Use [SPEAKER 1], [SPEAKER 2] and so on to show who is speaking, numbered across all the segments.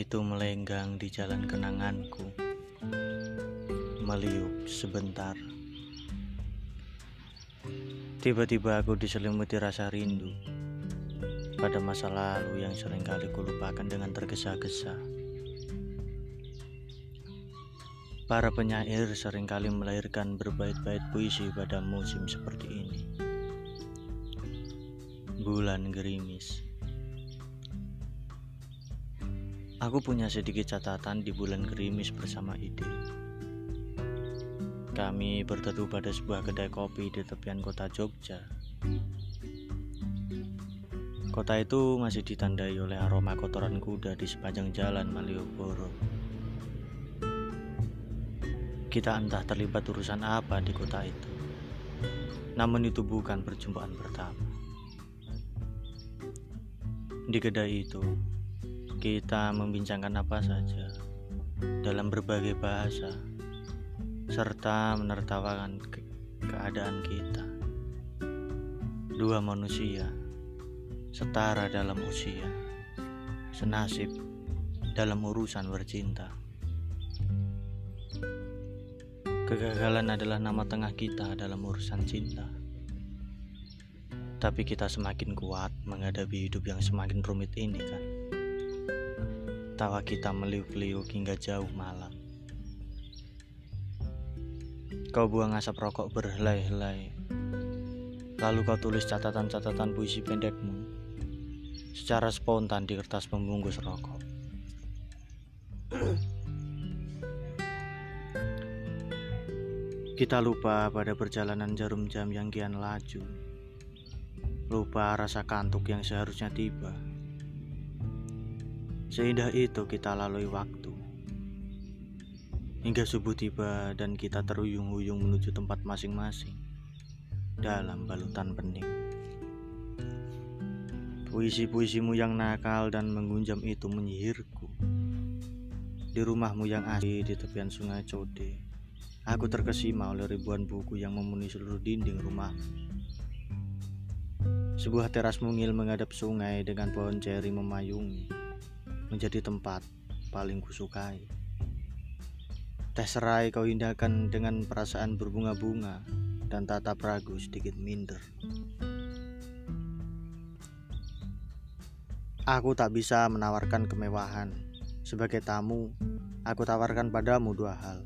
[SPEAKER 1] itu melenggang di jalan kenanganku. Meliuk sebentar. Tiba-tiba aku diselimuti rasa rindu Pada masa lalu yang sering kali kulupakan dengan tergesa-gesa. Para penyair sering kali melahirkan berbait-bait puisi pada musim seperti ini. Bulan gerimis Aku punya sedikit catatan di bulan gerimis bersama ide kami berteduh pada sebuah kedai kopi di tepian kota Jogja. Kota itu masih ditandai oleh aroma kotoran kuda di sepanjang jalan Malioboro. Kita entah terlibat urusan apa di kota itu. Namun itu bukan perjumpaan pertama. Di kedai itu, kita membincangkan apa saja dalam berbagai bahasa serta menertawakan ke keadaan kita. Dua manusia setara dalam usia, senasib dalam urusan bercinta. Kegagalan adalah nama tengah kita dalam urusan cinta. Tapi kita semakin kuat menghadapi hidup yang semakin rumit ini kan. Tawa kita meliuk-liuk hingga jauh malam. Kau buang asap rokok berhelai-helai. Lalu kau tulis catatan-catatan puisi pendekmu secara spontan di kertas pembungkus rokok. Kita lupa pada perjalanan jarum jam yang kian laju. Lupa rasa kantuk yang seharusnya tiba. Seindah itu kita lalui waktu. Hingga subuh tiba dan kita teruyung-uyung menuju tempat masing-masing dalam balutan bening. Puisi-puisimu yang nakal dan mengunjam itu menyihirku. Di rumahmu yang asli di tepian sungai Code, aku terkesima oleh ribuan buku yang memenuhi seluruh dinding rumahmu. Sebuah teras mungil menghadap sungai dengan pohon ceri memayungi, menjadi tempat paling kusukai. Teh serai kau indahkan dengan perasaan berbunga-bunga dan tatap ragu sedikit minder. Aku tak bisa menawarkan kemewahan. Sebagai tamu, aku tawarkan padamu dua hal.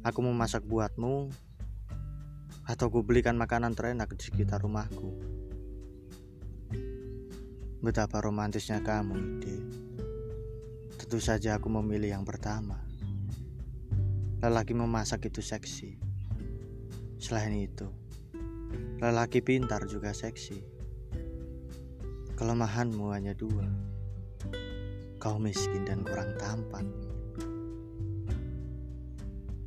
[SPEAKER 1] Aku memasak buatmu, atau ku belikan makanan terenak di sekitar rumahku. Betapa romantisnya kamu, ide. Tentu saja aku memilih yang pertama. Lelaki memasak itu seksi. Selain itu, lelaki pintar juga seksi. Kelemahanmu hanya dua. Kau miskin dan kurang tampan.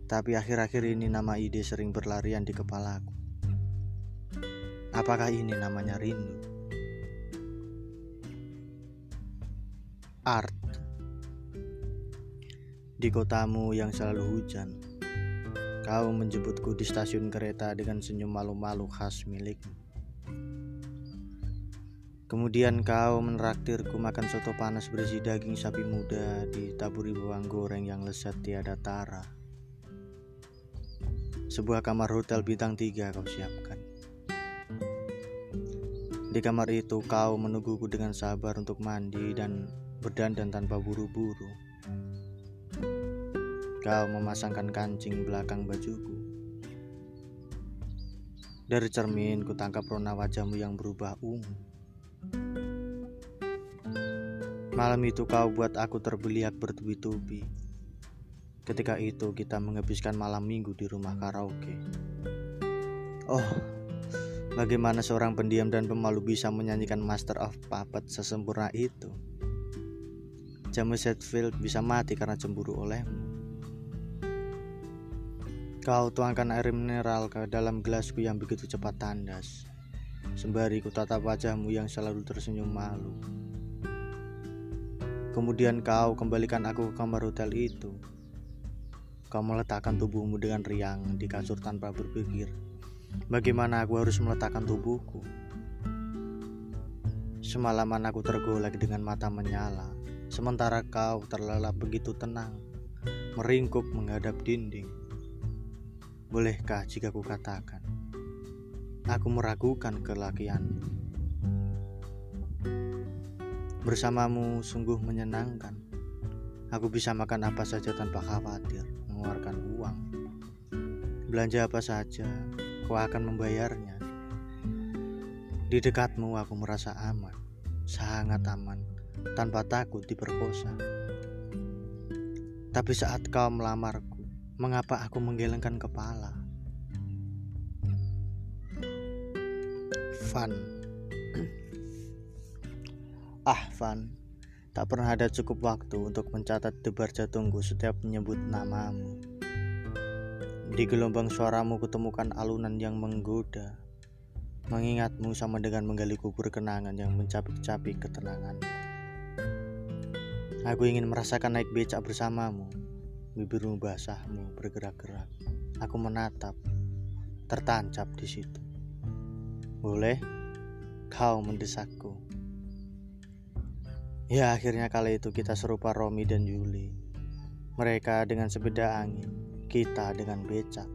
[SPEAKER 1] Tapi akhir-akhir ini nama ide sering berlarian di kepalaku. Apakah ini namanya rindu? Art di kotamu yang selalu hujan. Kau menjemputku di stasiun kereta dengan senyum malu-malu khas milikmu. Kemudian kau menraktirku makan soto panas berisi daging sapi muda ditaburi bawang goreng yang lezat tiada tara. Sebuah kamar hotel bintang tiga kau siapkan. Di kamar itu kau menungguku dengan sabar untuk mandi dan berdandan tanpa buru-buru. Kau memasangkan kancing belakang bajuku. Dari cermin ku tangkap rona wajahmu yang berubah ungu. Malam itu kau buat aku terbeliak bertubi-tubi. Ketika itu kita menghabiskan malam minggu di rumah karaoke. Oh, bagaimana seorang pendiam dan pemalu bisa menyanyikan Master of Puppet sesempurna itu? James Hetfield bisa mati karena cemburu olehmu. Kau tuangkan air mineral ke dalam gelasku yang begitu cepat tandas. Sembari ku tatap wajahmu yang selalu tersenyum malu. Kemudian kau kembalikan aku ke kamar hotel itu. Kau meletakkan tubuhmu dengan riang di kasur tanpa berpikir. Bagaimana aku harus meletakkan tubuhku? Semalaman aku tergolek dengan mata menyala, sementara kau terlelap begitu tenang, meringkuk menghadap dinding. Bolehkah jika ku katakan, aku meragukan kelakian. Bersamamu sungguh menyenangkan. Aku bisa makan apa saja tanpa khawatir mengeluarkan uang. Belanja apa saja, kau akan membayarnya. Di dekatmu aku merasa aman, sangat aman, tanpa takut diperkosa. Tapi saat kau melamarku, mengapa aku menggelengkan kepala? Fun Ah, Van, tak pernah ada cukup waktu untuk mencatat debar jantungku setiap menyebut namamu. Di gelombang suaramu kutemukan alunan yang menggoda. Mengingatmu sama dengan menggali kubur kenangan yang mencapik-capik ketenangan. Aku ingin merasakan naik becak bersamamu. Bibirmu basahmu bergerak-gerak. Aku menatap, tertancap di situ. Boleh? Kau mendesakku. Ya akhirnya kali itu kita serupa Romi dan Juli. Mereka dengan sepeda angin, kita dengan becak.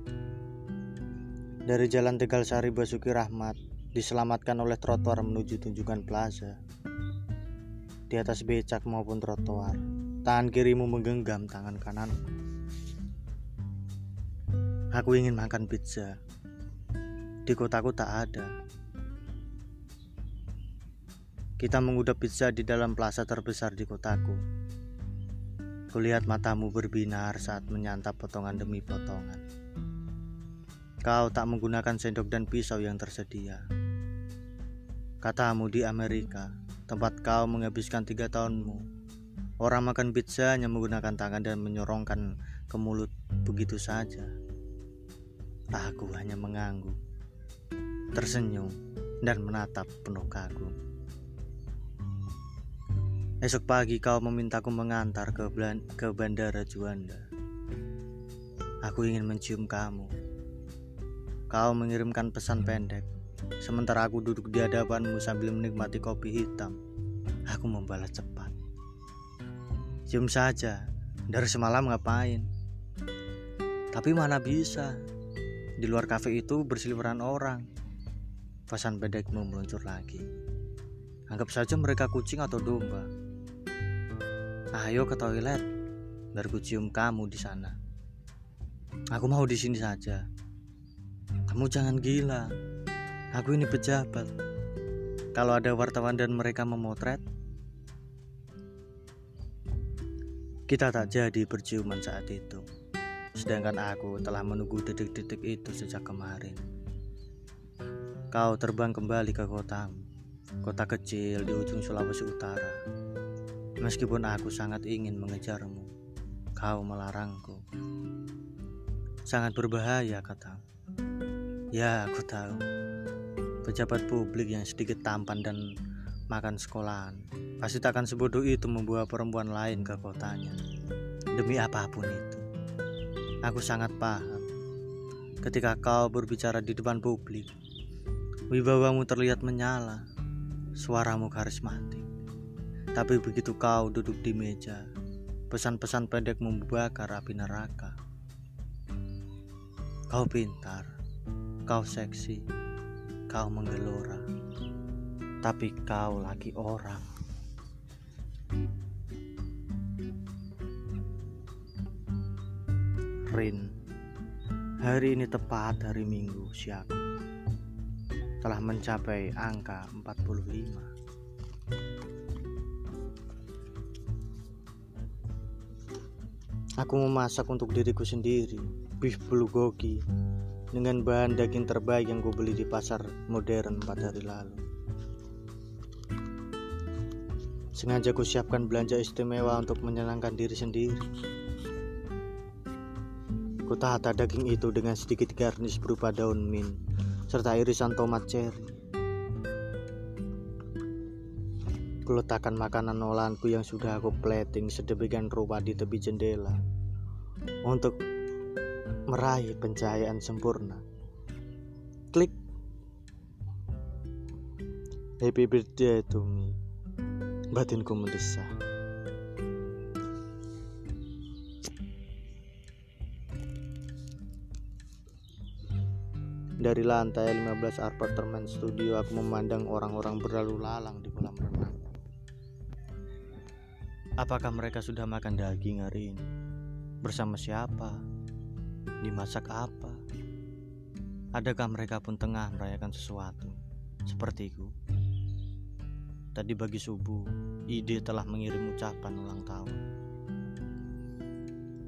[SPEAKER 1] Dari jalan Tegal Sari Basuki Rahmat diselamatkan oleh trotoar menuju Tunjungan Plaza. Di atas becak maupun trotoar, tangan kirimu menggenggam tangan kanan. Aku ingin makan pizza. Di kotaku tak ada. Kita mengudap pizza di dalam plaza terbesar di kotaku. Kulihat matamu berbinar saat menyantap potongan demi potongan. Kau tak menggunakan sendok dan pisau yang tersedia. Katamu di Amerika, tempat kau menghabiskan tiga tahunmu. Orang makan pizza hanya menggunakan tangan dan menyorongkan ke mulut begitu saja. Aku hanya mengangguk, tersenyum, dan menatap penuh kagum. Esok pagi kau memintaku mengantar ke, ke bandara Juanda. Aku ingin mencium kamu. Kau mengirimkan pesan pendek, sementara aku duduk di hadapanmu sambil menikmati kopi hitam. Aku membalas cepat. Cium saja, dari semalam ngapain? Tapi mana bisa? Di luar kafe itu berseliweran orang. Pesan pendekmu meluncur lagi. Anggap saja mereka kucing atau domba. Ayo ke toilet, biar ku cium kamu di sana. Aku mau di sini saja. Kamu jangan gila. Aku ini pejabat. Kalau ada wartawan dan mereka memotret, kita tak jadi berciuman saat itu. Sedangkan aku telah menunggu detik-detik itu sejak kemarin. Kau terbang kembali ke kotamu, kota kecil di ujung Sulawesi Utara. Meskipun aku sangat ingin mengejarmu, kau melarangku. Sangat berbahaya, kata. Ya, aku tahu. Pejabat publik yang sedikit tampan dan makan sekolahan pasti takkan sebodoh itu membawa perempuan lain ke kotanya. Demi apa pun itu. Aku sangat paham. Ketika kau berbicara di depan publik, wibawamu terlihat menyala, suaramu karismatik. Tapi begitu kau duduk di meja, pesan-pesan pendek membakar api neraka. Kau pintar, kau seksi, kau menggelora, tapi kau lagi orang. Rin, hari ini tepat hari Minggu siang telah mencapai angka 45. Aku memasak untuk diriku sendiri beef bulgogi dengan bahan daging terbaik yang beli di pasar modern 4 hari lalu. Sengaja ku siapkan belanja istimewa untuk menyenangkan diri sendiri. Ku tata daging itu dengan sedikit garnish berupa daun mint serta irisan tomat cherry. Kuletakkan makanan olahanku yang sudah aku plating sedemikian rupa di tepi jendela untuk meraih pencahayaan sempurna. Klik. Happy birthday to me. Batinku mendesah. Dari lantai 15 apartemen studio aku memandang orang-orang berlalu lalang di kolam renang. Apakah mereka sudah makan daging hari ini? Bersama siapa? Dimasak apa? Adakah mereka pun tengah merayakan sesuatu? Sepertiku. Tadi bagi subuh, ide telah mengirim ucapan ulang tahun.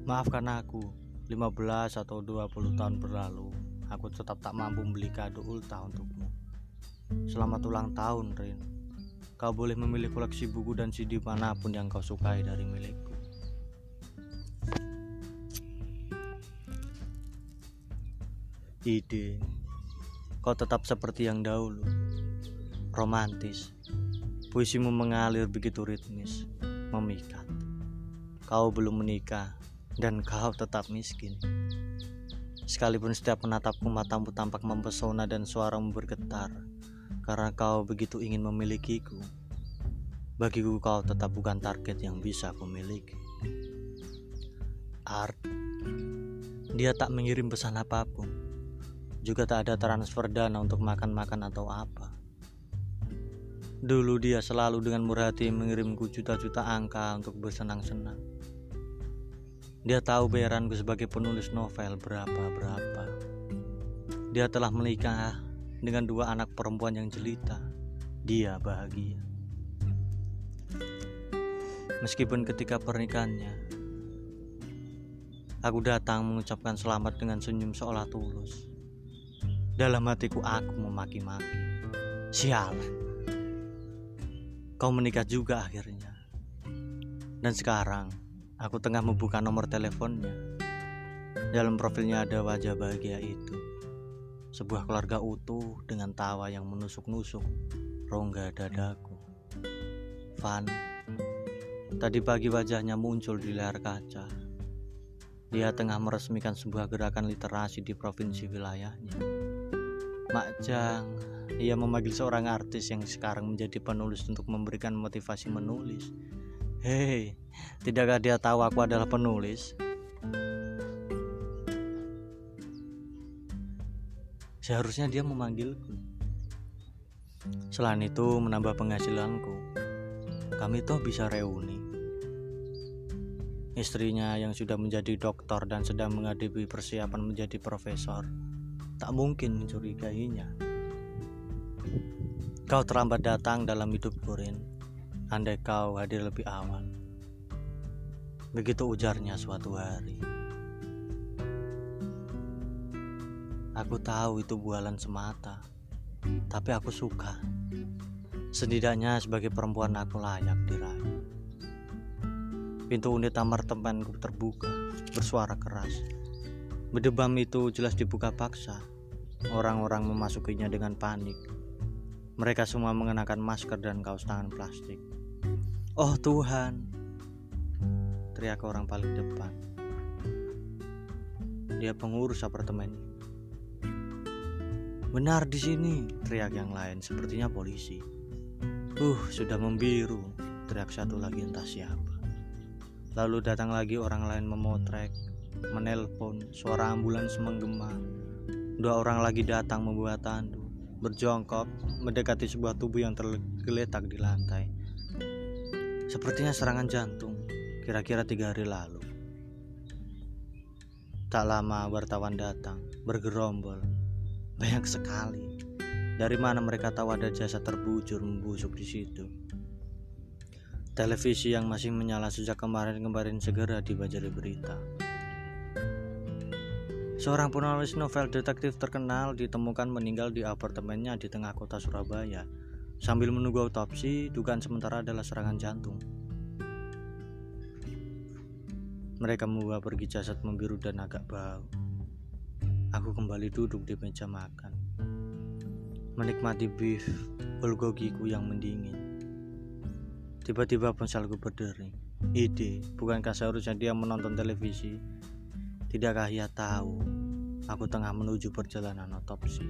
[SPEAKER 1] Maafkan aku, 15 atau 20 tahun berlalu aku tetap tak mampu membeli kado ulta untukmu. Selamat ulang tahun, Rin. Kau boleh memilih koleksi buku dan CD mana pun yang kau sukai dari milikku. Ide, kau tetap seperti yang dahulu, romantis. Puisimu mengalir begitu ritmis, memikat. Kau belum menikah, dan kau tetap miskin. Sekalipun setiap menatapku matamu tampak mempesona dan suaramu bergetar Karena kau begitu ingin memilikiku. Bagiku kau tetap bukan target yang bisa aku miliki Art Dia tak mengirim pesan apa pun. Juga tak ada transfer dana untuk makan-makan atau apa. Dulu dia selalu dengan murah hati mengirimku juta-juta angka untuk bersenang-senang dia tahu bayaranku sebagai penulis novel berapa-berapa. Dia telah menikah dengan dua anak perempuan yang jelita. Dia bahagia. Meskipun ketika pernikahannya, aku datang mengucapkan selamat dengan senyum seolah tulus. Dalam hatiku aku memaki-maki. Sial. Kau menikah juga akhirnya. Dan sekarang Aku tengah membuka nomor teleponnya. Dalam profilnya ada wajah bahagia itu. Sebuah keluarga utuh dengan tawa yang menusuk-nusuk rongga dadaku. Van, tadi pagi wajahnya muncul di layar kaca. Dia tengah meresmikan sebuah gerakan literasi di provinsi wilayahnya. Makjang, ia memanggil seorang artis yang sekarang menjadi penulis untuk memberikan motivasi menulis Hei, tidakkah dia tahu aku adalah penulis? Seharusnya dia memanggilku. Selain itu, menambah penghasilanku. Kami tuh bisa reuni. Istrinya yang sudah menjadi dokter dan sedang menghadapi persiapan menjadi profesor, tak mungkin mencurigainya. Kau terlambat datang dalam hidup Kurin andai kau hadir lebih awal. Begitu ujarnya suatu hari. Aku tahu itu bualan semata, tapi aku suka. Setidaknya sebagai perempuan aku layak dirayu. Pintu unit apartemenku terbuka, bersuara keras. Berdebam itu jelas dibuka paksa. Orang-orang memasukinya dengan panik. Mereka semua mengenakan masker dan kaos tangan plastik. Oh Tuhan, teriak orang paling depan. Dia pengurus apartemen. Benar di sini, teriak yang lain, sepertinya polisi. Uh, sudah membiru, teriak satu lagi entah siapa. Lalu datang lagi orang lain memotrek, menelpon, suara ambulans menggema. Dua orang lagi datang membawa tandu, berjongkok, mendekati sebuah tubuh yang tergeletak di lantai. Sepertinya serangan jantung, kira-kira tiga hari lalu. Tak lama wartawan datang, bergerombol. Banyak sekali. Dari mana mereka tahu ada jasa terbujur membusuk di situ? Televisi yang masih menyala sejak kemarin-kemarin segera dibajari berita. Seorang penulis novel detektif terkenal ditemukan meninggal di apartemennya di tengah kota Surabaya Sambil menunggu autopsi, dugaan sementara adalah serangan jantung. Mereka membawa pergi jasad membiru dan agak bau. Aku kembali duduk di meja makan, menikmati beef bulgogiku yang mendingin. Tiba-tiba ponselku berdering. Ide, bukankah seharusnya dia menonton televisi? Tidakkah ia tahu aku tengah menuju perjalanan otopsi?